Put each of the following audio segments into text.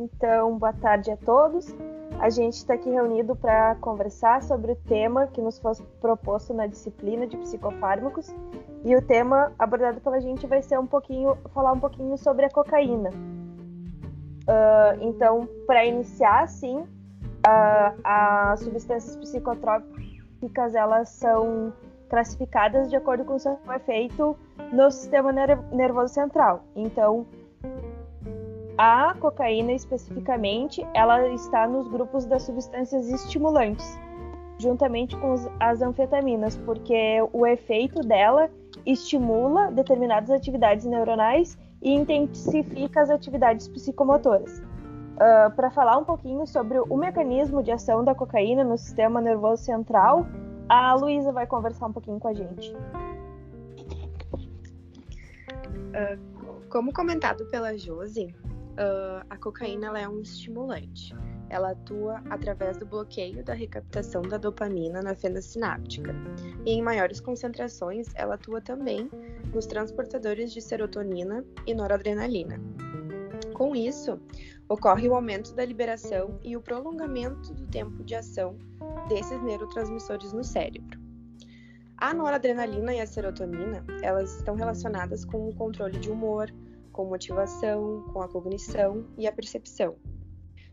Então, boa tarde a todos. A gente está aqui reunido para conversar sobre o tema que nos foi proposto na disciplina de psicofármacos. E o tema abordado pela gente vai ser um pouquinho, falar um pouquinho sobre a cocaína. Uh, então, para iniciar, sim, uh, as substâncias psicotrópicas elas são classificadas de acordo com o seu efeito no sistema nervoso central. Então, a cocaína especificamente, ela está nos grupos das substâncias estimulantes, juntamente com as anfetaminas, porque o efeito dela estimula determinadas atividades neuronais e intensifica as atividades psicomotoras. Uh, ah, Para falar um pouquinho sobre o mecanismo de ação da cocaína no sistema nervoso central, a Luísa vai conversar um pouquinho com a gente. Uh, como comentado pela Josi, uh, a cocaína é um estimulante. Ela atua através do bloqueio da recaptação da dopamina na fenda sináptica. E em maiores concentrações, ela atua também nos transportadores de serotonina e noradrenalina. Com isso, ocorre o aumento da liberação e o prolongamento do tempo de ação desses neurotransmissores no cérebro. A noradrenalina e a serotonina, elas estão relacionadas com o controle de humor, com motivação, com a cognição e a percepção.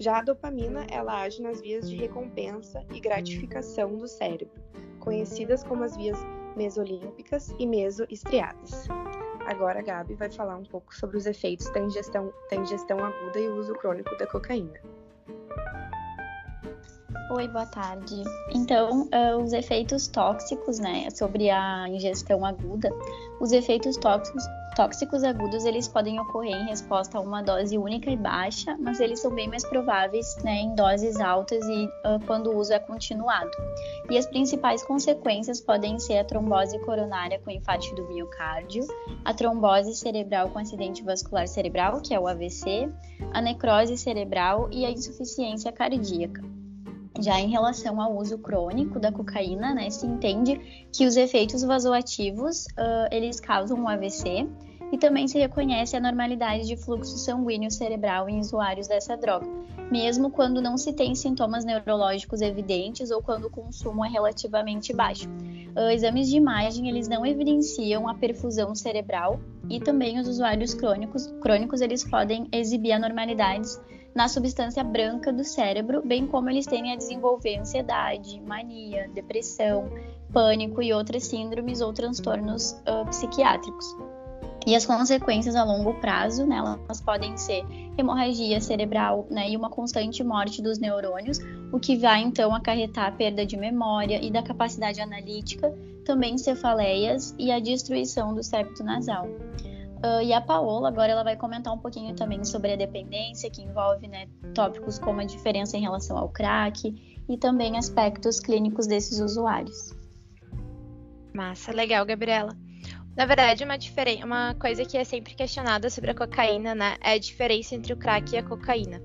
Já a dopamina, ela age nas vias de recompensa e gratificação do cérebro, conhecidas como as vias mesolímpicas e mesoestriadas. Agora a Gabi vai falar um pouco sobre os efeitos da ingestão, da ingestão aguda e o uso crônico da cocaína. Oi, boa tarde. Então, uh, os efeitos tóxicos, né, sobre a ingestão aguda, os efeitos tóxicos, tóxicos agudos, eles podem ocorrer em resposta a uma dose única e baixa, mas eles são bem mais prováveis, né, em doses altas e uh, quando o uso é continuado. E as principais consequências podem ser a trombose coronária com infarto do miocárdio, a trombose cerebral com acidente vascular cerebral, que é o AVC, a necrose cerebral e a insuficiência cardíaca. Já em relação ao uso crônico da cocaína, né, se entende que os efeitos vasoativos uh, eles causam um AVC e também se reconhece a normalidade de fluxo sanguíneo cerebral em usuários dessa droga, mesmo quando não se tem sintomas neurológicos evidentes ou quando o consumo é relativamente baixo. Uh, exames de imagem eles não evidenciam a perfusão cerebral e também os usuários crônicos, crônicos eles podem exibir anormalidades na substância branca do cérebro, bem como eles tendem a desenvolver ansiedade, mania, depressão, pânico e outras síndromes ou transtornos uh, psiquiátricos. E as consequências a longo prazo, né, elas podem ser hemorragia cerebral né, e uma constante morte dos neurônios, o que vai então acarretar a perda de memória e da capacidade analítica, também cefaleias e a destruição do septo nasal. Uh, e a Paola agora ela vai comentar um pouquinho também sobre a dependência, que envolve né, tópicos como a diferença em relação ao crack e também aspectos clínicos desses usuários. Massa, legal, Gabriela. Na verdade, uma, uma coisa que é sempre questionada sobre a cocaína, né, é a diferença entre o crack e a cocaína.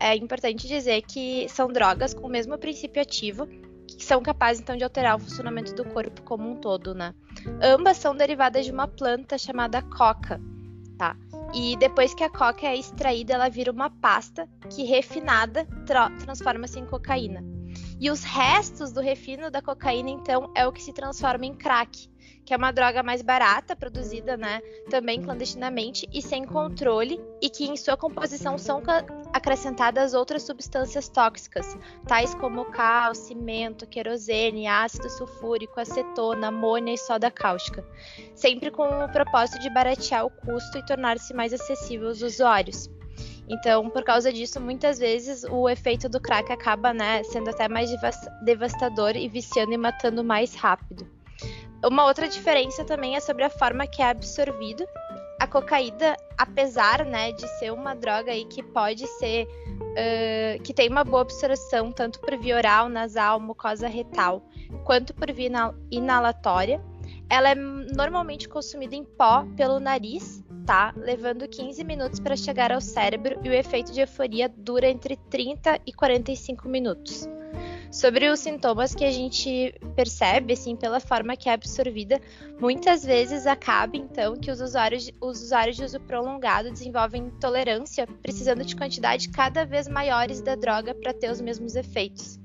É importante dizer que são drogas com o mesmo princípio ativo, que são capazes então de alterar o funcionamento do corpo como um todo, né? Ambas são derivadas de uma planta chamada coca, tá? E depois que a coca é extraída, ela vira uma pasta que refinada transforma-se em cocaína. E os restos do refino da cocaína, então, é o que se transforma em crack, que é uma droga mais barata, produzida, né, também clandestinamente e sem controle, e que em sua composição são acrescentadas outras substâncias tóxicas, tais como cal, cimento, querosene, ácido sulfúrico, acetona, amônia e soda cáustica, sempre com o propósito de baratear o custo e tornar-se mais acessível aos usuários. Então, por causa disso, muitas vezes o efeito do crack acaba né, sendo até mais devastador e viciando e matando mais rápido. Uma outra diferença também é sobre a forma que é absorvido. A cocaína, apesar né, de ser uma droga aí que pode ser uh, que tem uma boa absorção tanto por via oral, nasal, mucosa retal, quanto por via inalatória, ela é normalmente consumida em pó pelo nariz, tá? Levando 15 minutos para chegar ao cérebro e o efeito de euforia dura entre 30 e 45 minutos. Sobre os sintomas que a gente percebe, assim, pela forma que é absorvida, muitas vezes acaba, então, que os usuários, os usuários de uso prolongado desenvolvem intolerância, precisando de quantidade cada vez maiores da droga para ter os mesmos efeitos.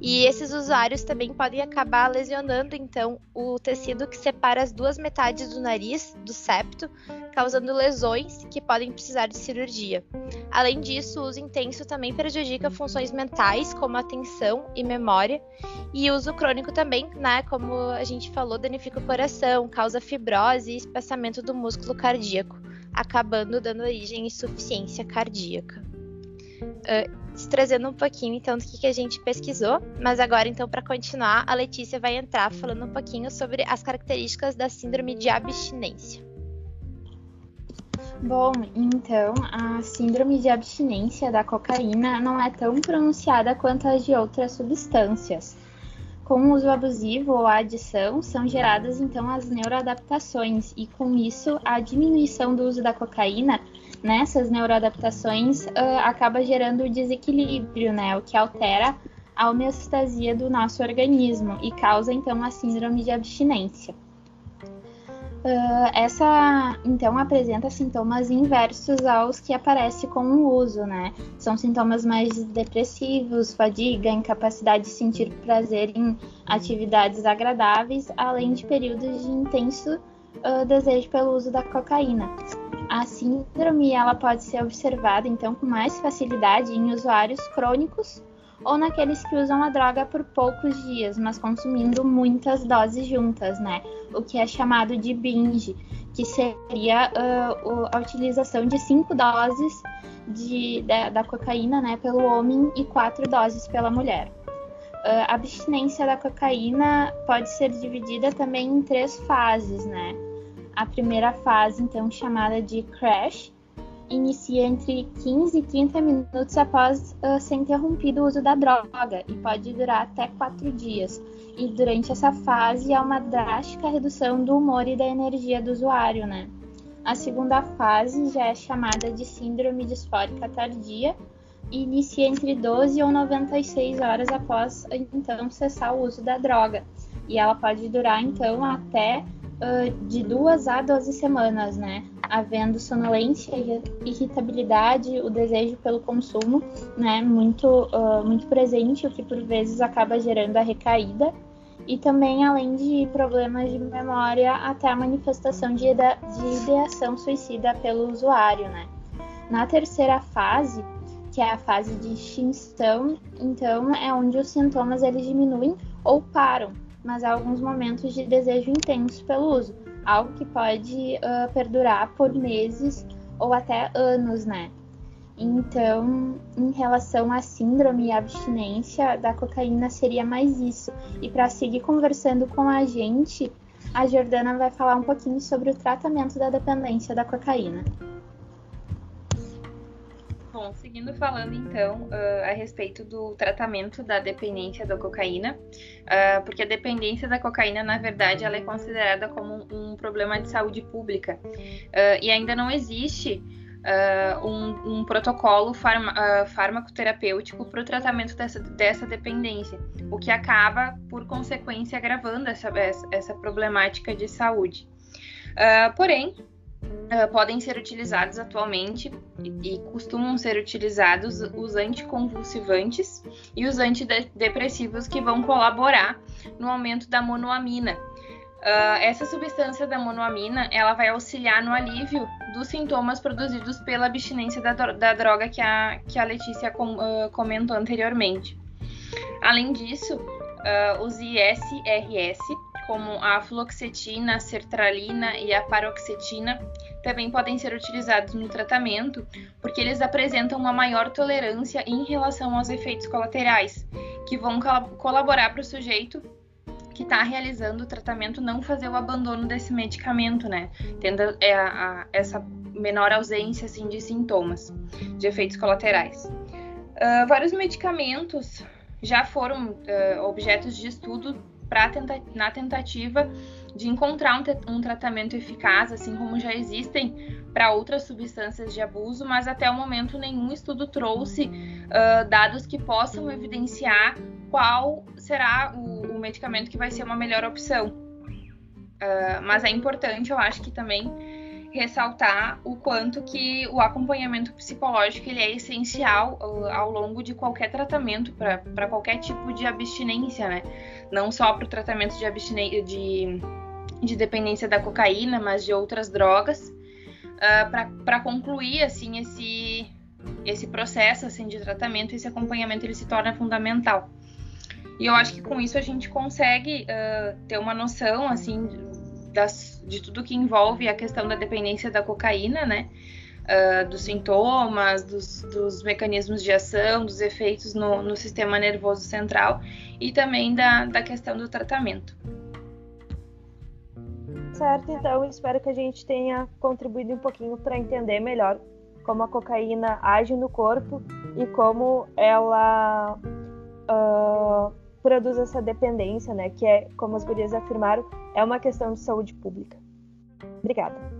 E esses usuários também podem acabar lesionando então o tecido que separa as duas metades do nariz, do septo, causando lesões que podem precisar de cirurgia. Além disso, o uso intenso também prejudica funções mentais, como atenção e memória, e uso crônico também, né, como a gente falou, danifica o coração, causa fibrose e espaçamento do músculo cardíaco, acabando dando origem à insuficiência cardíaca. Uh, trazendo um pouquinho então do que, que a gente pesquisou, mas agora então para continuar, a Letícia vai entrar falando um pouquinho sobre as características da síndrome de abstinência. Bom, então a síndrome de abstinência da cocaína não é tão pronunciada quanto as de outras substâncias. Com o uso abusivo ou a adição, são geradas então as neuroadaptações, e com isso a diminuição do uso da cocaína nessas neuroadaptações uh, acaba gerando desequilíbrio, né? O que altera a homeostasia do nosso organismo e causa então a síndrome de abstinência. Uh, essa então apresenta sintomas inversos aos que aparece com o uso, né? São sintomas mais depressivos, fadiga, incapacidade de sentir prazer em atividades agradáveis, além de períodos de intenso uh, desejo pelo uso da cocaína. A síndrome ela pode ser observada então com mais facilidade em usuários crônicos ou naqueles que usam a droga por poucos dias, mas consumindo muitas doses juntas, né? O que é chamado de binge, que seria uh, a utilização de cinco doses de, da, da, cocaína, né, pelo homem e quatro doses pela mulher. Uh, a abstinência da cocaína pode ser dividida também em três fases, né? A primeira fase, então chamada de crash, inicia entre 15 e 30 minutos após uh, ser interrompido o uso da droga e pode durar até 4 dias. E durante essa fase há uma drástica redução do humor e da energia do usuário, né? A segunda fase já é chamada de síndrome disfórica tardia e inicia entre 12 ou 96 horas após então cessar o uso da droga. E ela pode durar então até uh, de duas a 12 semanas, né? Havendo sonolência, irritabilidade, o desejo pelo consumo, né? Muito, uh, muito presente, o que por vezes acaba gerando a recaída. E também, além de problemas de memória, até a manifestação de, de ideação suicida pelo usuário, né? Na terceira fase, que é a fase de extinção, então é onde os sintomas eles diminuem ou param, mas há alguns momentos de desejo intenso pelo uso, algo que pode uh, perdurar por meses ou até anos, né? Então, em relação à síndrome e abstinência da cocaína, seria mais isso. E para seguir conversando com a gente, a Jordana vai falar um pouquinho sobre o tratamento da dependência da cocaína. Bom, seguindo falando então uh, a respeito do tratamento da dependência da cocaína, uh, porque a dependência da cocaína, na verdade, ela é considerada como um, problema de saúde pública uh, e ainda não existe um, um, protocolo farma, farmacoterapêutico para o tratamento dessa, dessa dependência, o que acaba, por consequência, agravando essa, essa problemática de saúde. porém, uh, podem ser utilizados atualmente e, e, costumam ser utilizados os anticonvulsivantes e os antidepressivos que vão colaborar no aumento da monoamina. Uh, essa substância da monoamina ela vai auxiliar no alívio dos sintomas produzidos pela abstinência da, da droga que a, que a Letícia com, uh, comentou anteriormente. Além disso, os ISRS como a fluoxetina, a sertralina e a paroxetina, também podem ser utilizados no tratamento, porque eles apresentam uma maior tolerância em relação aos efeitos colaterais, que vão colaborar para o sujeito que está realizando o tratamento não fazer o abandono desse medicamento, né? Tendo é, a, a, essa menor ausência assim, de sintomas, de efeitos colaterais. Uh, vários medicamentos já foram uh, objetos de estudo tenta na tentativa de encontrar um, um tratamento eficaz, assim como já existem para outras substâncias de abuso, mas até o momento nenhum estudo trouxe uh, dados que possam evidenciar qual será o, o, medicamento que vai ser uma melhor opção. Uh, mas é importante, eu acho que também ressaltar o quanto que o acompanhamento psicológico ele é essencial uh, ao longo de qualquer tratamento para qualquer tipo de abstinência, né? Não só para o tratamento de, abstinência de, de dependência da cocaína, mas de outras drogas, uh, para concluir assim esse esse processo assim de tratamento, esse acompanhamento ele se torna fundamental. E eu acho que com isso a gente consegue uh, ter uma noção assim das, de tudo que envolve a questão da dependência da cocaína, né? Uh, dos sintomas, dos, dos, mecanismos de ação, dos efeitos no, no, sistema nervoso central e também da, da questão do tratamento. Certo, então espero que a gente tenha contribuído um pouquinho para entender melhor como a cocaína age no corpo e como ela uh, produz essa dependência, né? Que é, como as gurias afirmaram, é uma questão de saúde pública. Obrigada.